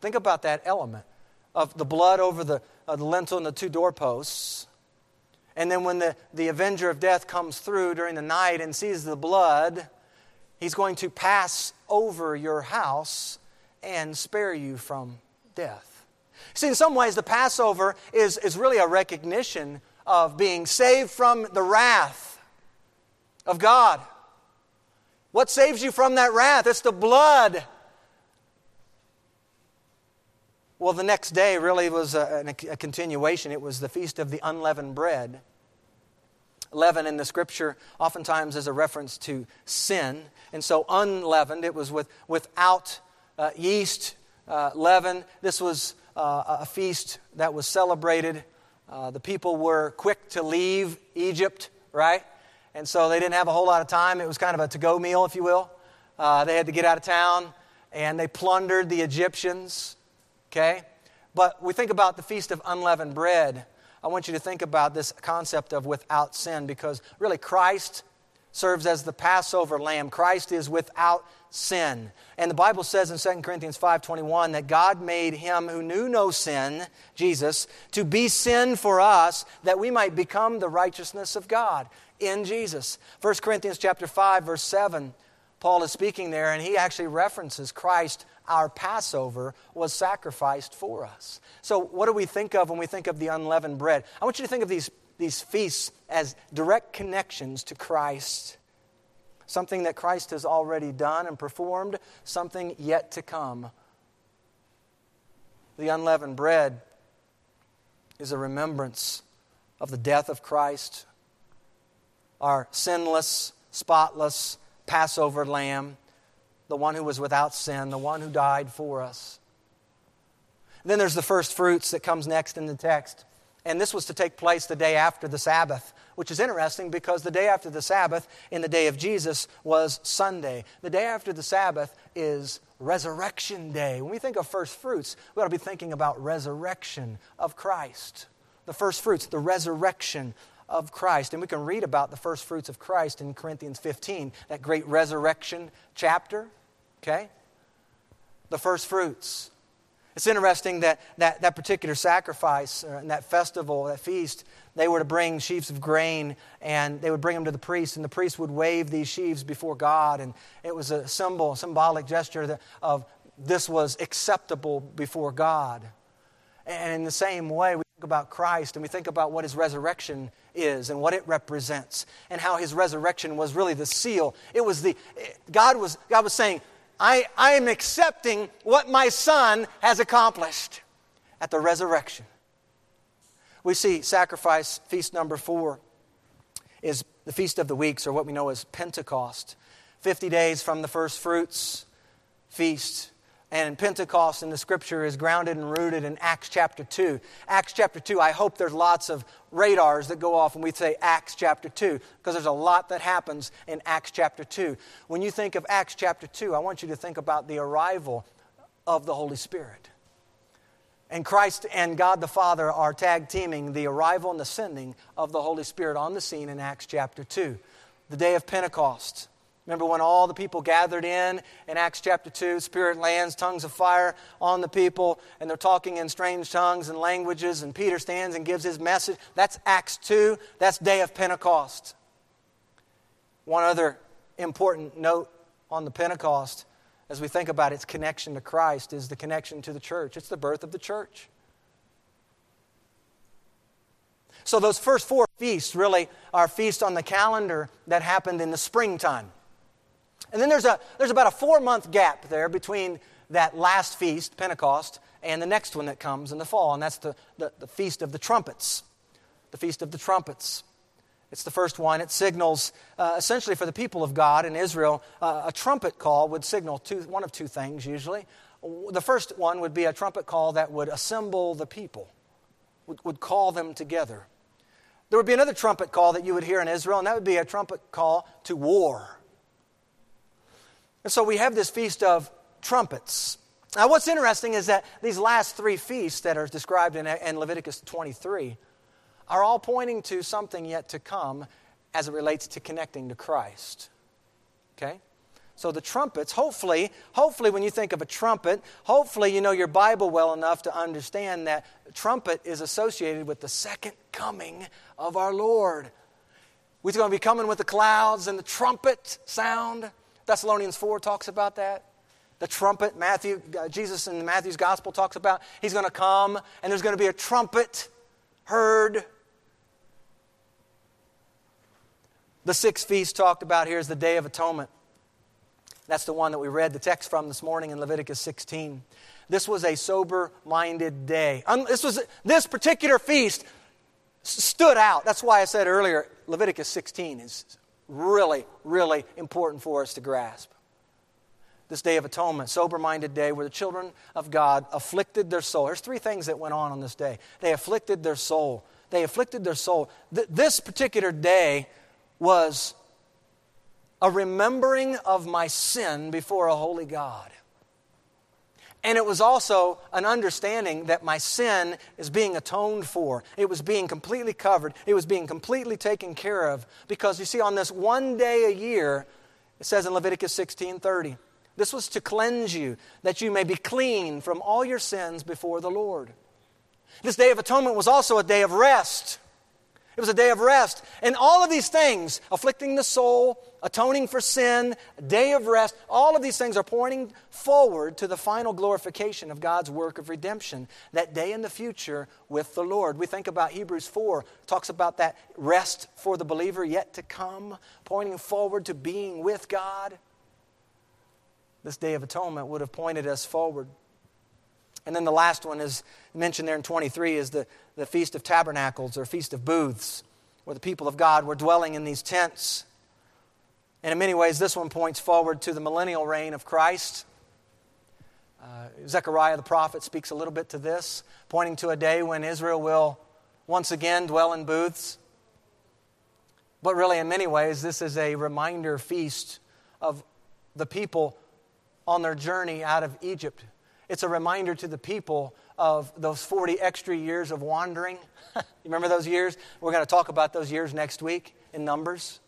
Think about that element of the blood over the, uh, the lintel and the two doorposts. And then when the, the avenger of death comes through during the night and sees the blood, he's going to pass over your house and spare you from death. See, in some ways, the Passover is, is really a recognition of being saved from the wrath of God. What saves you from that wrath? It's the blood. Well, the next day really was a, a, continuation. It was the feast of the unleavened bread. Leaven in the scripture oftentimes is a reference to sin. And so, unleavened, it was with, without uh, yeast, uh, leaven. This was uh, a feast that was celebrated. Uh, the people were quick to leave Egypt, right? And so they didn't have a whole lot of time. It was kind of a to go meal, if you will. Uh, they had to get out of town and they plundered the Egyptians, okay? But we think about the Feast of Unleavened Bread. I want you to think about this concept of without sin because really Christ serves as the Passover lamb. Christ is without sin. And the Bible says in 2 Corinthians 5:21 that God made him who knew no sin, Jesus, to be sin for us that we might become the righteousness of God in Jesus. 1 Corinthians chapter 5 verse 7 Paul is speaking there, and he actually references Christ, our Passover, was sacrificed for us. So, what do we think of when we think of the unleavened bread? I want you to think of these, these feasts as direct connections to Christ. Something that Christ has already done and performed, something yet to come. The unleavened bread is a remembrance of the death of Christ, our sinless, spotless Passover lamb, the one who was without sin, the one who died for us. then there's the first fruits that comes next in the text. And this was to take place the day after the Sabbath, which is interesting because the day after the Sabbath in the day of Jesus was Sunday. The day after the Sabbath is Resurrection Day. When we think of first fruits, we ought to be thinking about resurrection of Christ. The first fruits, the resurrection of Christ. And we can read about the first fruits of Christ in Corinthians 15, that great resurrection chapter. Okay? The first fruits. It's interesting that that, that particular sacrifice uh, and that festival, that feast, they were to bring sheaves of grain and they would bring them to the priest, and the priest would wave these sheaves before God. And it was a symbol, symbolic gesture that, of this was acceptable before God. And in the same way, we think about Christ and we think about what his resurrection is and what it represents and how his resurrection was really the seal. It was the, God was, God was saying, I, I am accepting what my son has accomplished at the resurrection. We see sacrifice, feast number four, is the Feast of the Weeks, or what we know as Pentecost. 50 days from the first fruits feast and Pentecost in the scripture is grounded and rooted in Acts chapter 2. Acts chapter 2, I hope there's lots of radars that go off when we say Acts chapter 2, because there's a lot that happens in Acts chapter 2. When you think of Acts chapter 2, I want you to think about the arrival of the Holy Spirit. And Christ and God the Father are tag teaming the arrival and the sending of the Holy Spirit on the scene in Acts chapter 2. The day of Pentecost. Remember when all the people gathered in in Acts chapter 2, Spirit lands, tongues of fire on the people, and they're talking in strange tongues and languages, and Peter stands and gives his message. That's Acts 2. That's day of Pentecost. One other important note on the Pentecost, as we think about its connection to Christ, is the connection to the church. It's the birth of the church. So, those first four feasts really are feasts on the calendar that happened in the springtime. And then there's, a, there's about a four month gap there between that last feast, Pentecost, and the next one that comes in the fall, and that's the, the, the Feast of the Trumpets. The Feast of the Trumpets. It's the first one. It signals, uh, essentially, for the people of God in Israel, uh, a trumpet call would signal two, one of two things usually. The first one would be a trumpet call that would assemble the people, would, would call them together. There would be another trumpet call that you would hear in Israel, and that would be a trumpet call to war. And so we have this feast of trumpets. Now, what's interesting is that these last three feasts that are described in, in Leviticus 23 are all pointing to something yet to come as it relates to connecting to Christ. Okay? So the trumpets, hopefully, hopefully when you think of a trumpet, hopefully you know your Bible well enough to understand that trumpet is associated with the second coming of our Lord. We're going to be coming with the clouds and the trumpet sound. Thessalonians 4 talks about that. The trumpet, Matthew, uh, Jesus in Matthew's gospel talks about he's going to come and there's going to be a trumpet heard. The sixth feast talked about here is the Day of Atonement. That's the one that we read the text from this morning in Leviticus 16. This was a sober minded day. This, was, this particular feast stood out. That's why I said earlier Leviticus 16 is really, really important for us to grasp. This day of atonement, sober minded day, where the children of God afflicted their soul. There's three things that went on on this day. They afflicted their soul. They afflicted their soul. Th- this particular day was a remembering of my sin before a holy God. And it was also an understanding that my sin is being atoned for. It was being completely covered. It was being completely taken care of. Because you see, on this one day a year, it says in Leviticus 16 30, this was to cleanse you, that you may be clean from all your sins before the Lord. This day of atonement was also a day of rest. It was a day of rest. And all of these things, afflicting the soul, atoning for sin, day of rest. All of these things are pointing forward to the final glorification of God's work of redemption, that day in the future with the Lord. We think about Hebrews 4, talks about that rest for the believer yet to come, pointing forward to being with God. This day of atonement would have pointed us forward. And then the last one is mentioned there in 23 is the, the Feast of Tabernacles or Feast of Booths, where the people of God were dwelling in these tents. And in many ways, this one points forward to the millennial reign of Christ. Uh, Zechariah the prophet speaks a little bit to this, pointing to a day when Israel will once again dwell in booths. But really, in many ways, this is a reminder feast of the people on their journey out of Egypt. It's a reminder to the people of those 40 extra years of wandering. you remember those years? We're going to talk about those years next week in Numbers.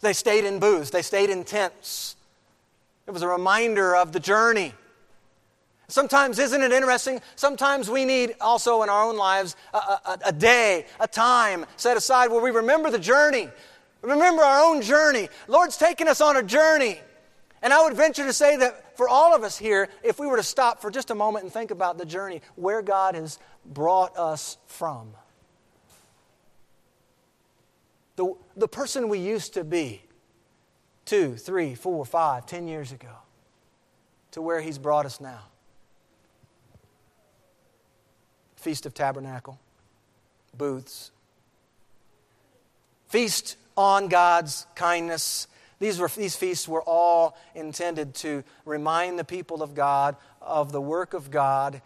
They stayed in booths, they stayed in tents. It was a reminder of the journey. Sometimes, isn't it interesting? Sometimes we need also in our own lives a, a, a, day, a time set aside where we remember the journey. Remember our own journey. Lord's taken us on a journey. And I would venture to say that for all of us here, if we were to stop for just a moment and think about the journey, where God has brought us from, the, the person we used to be two, three, four, five, ten years ago to where He's brought us now. Feast of Tabernacle, booths. Feast on God's kindness. These, were, these feasts were all intended to remind the people of God of the work of God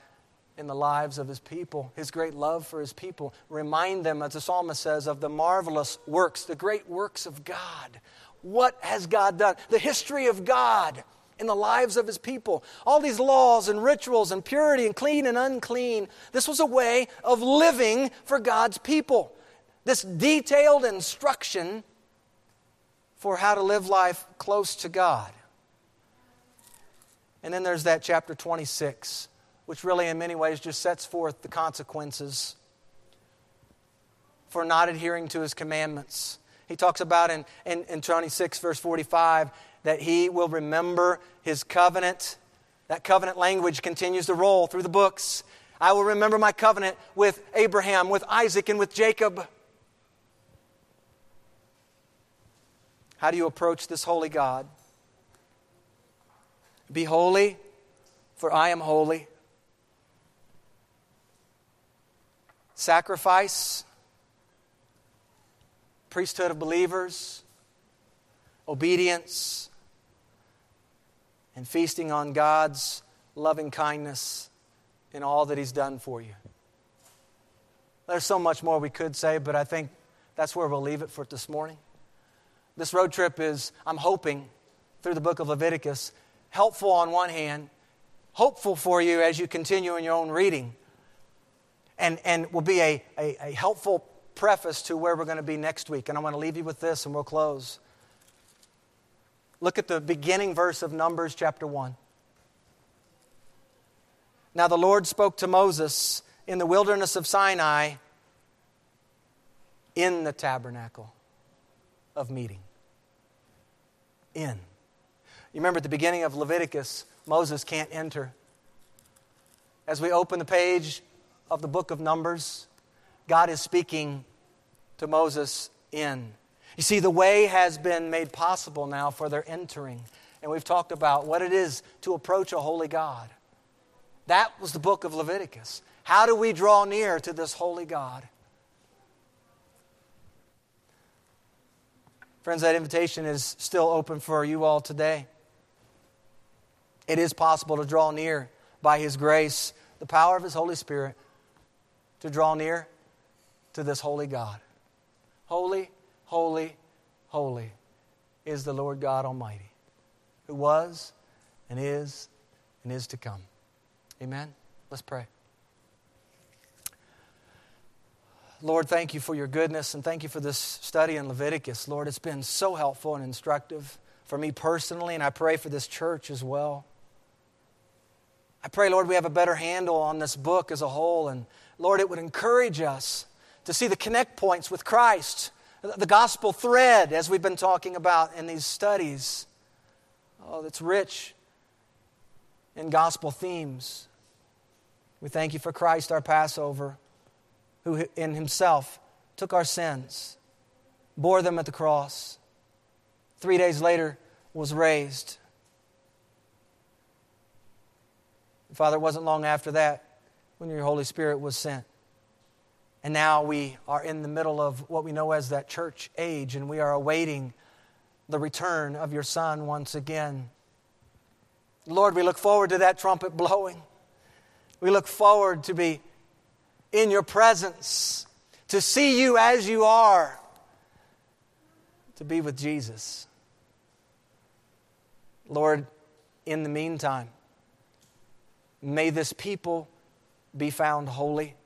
in the lives of his people, his great love for his people. Remind them, as the psalmist says, of the marvelous works, the great works of God. What has God done? The history of God in the lives of his people. All these laws and rituals and purity and clean and unclean. This was a way of living for God's people. This detailed instruction for how to live life close to God. And then there's that chapter 26 which really, in many ways, just sets forth the consequences for not adhering to his commandments. He talks about in, in, in 26, verse 45, that he will remember his covenant. That covenant language continues to roll through the books. I will remember my covenant with Abraham, with Isaac, and with Jacob. How do you approach this holy God? Be holy, for I am holy. sacrifice, priesthood of believers, obedience, and feasting on God's loving kindness in all that He's done for you. There's so much more we could say, but I think that's where we'll leave it for this morning. This road trip is, I'm hoping, through the book of Leviticus, helpful on one hand, hopeful for you as you continue in your own reading and, and will be a, a, a helpful preface to where we're going to be next week. And I want to leave you with this and we'll close. Look at the beginning verse of Numbers chapter 1. Now the Lord spoke to Moses in the wilderness of Sinai in the tabernacle of meeting. In. You remember at the beginning of Leviticus, Moses can't enter. As we open the page, of the book of Numbers, God is speaking to Moses in. You see, the way has been made possible now for their entering. And we've talked about what it is to approach a holy God. That was the book of Leviticus. How do we draw near to this holy God? Friends, that invitation is still open for you all today. It is possible to draw near by His grace, the power of His Holy Spirit, to draw near to this holy God. Holy, holy, holy is the Lord God Almighty, who was and is and is to come. Amen. Let's pray. Lord, thank you for your goodness and thank you for this study in Leviticus. Lord, it's been so helpful and instructive for me personally, and I pray for this church as well. I pray, Lord, we have a better handle on this book as a whole and Lord, it would encourage us to see the connect points with Christ the gospel thread, as we've been talking about in these studies. Oh, that's rich in gospel themes. We thank you for Christ, our Passover, who in himself took our sins, bore them at the cross, three days later was raised. Father, it wasn't long after that when your Holy Spirit was sent. And now we are in the middle of what we know as that church age, and we are awaiting the return of your Son once again. Lord, we look forward to that trumpet blowing. We look forward to be in your presence, to see you as you are, to be with Jesus. Lord, in the meantime, may this people be found holy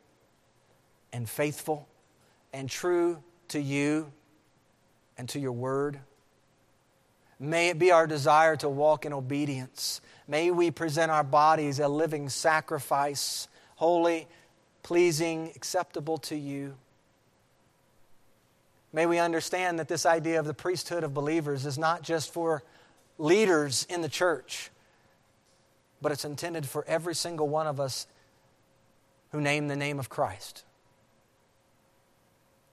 and faithful and true to you and to your word. May it be our desire to walk in obedience. May we present our bodies a living sacrifice, holy, pleasing, acceptable to you. May we understand that this idea of the priesthood of believers is not just for leaders in the church, but it's intended for every single one of us who name the name of Christ.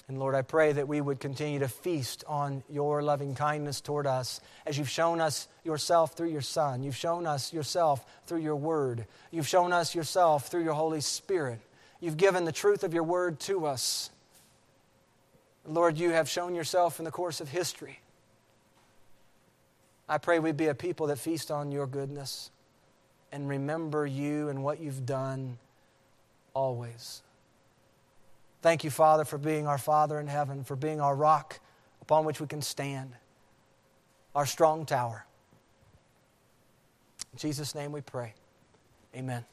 And Lord, I pray that we would continue to feast on your loving kindness toward us as you've shown us yourself through your Son. You've shown us yourself through your Word. You've shown us yourself through your Holy Spirit. You've given the truth of your Word to us. Lord, you have shown yourself in the course of history. I pray we be a people that feast on your goodness and remember you and what you've done always. Thank you, Father, for being our Father in heaven, for being our rock upon which we can stand, our strong tower. In Jesus' name we pray. Amen.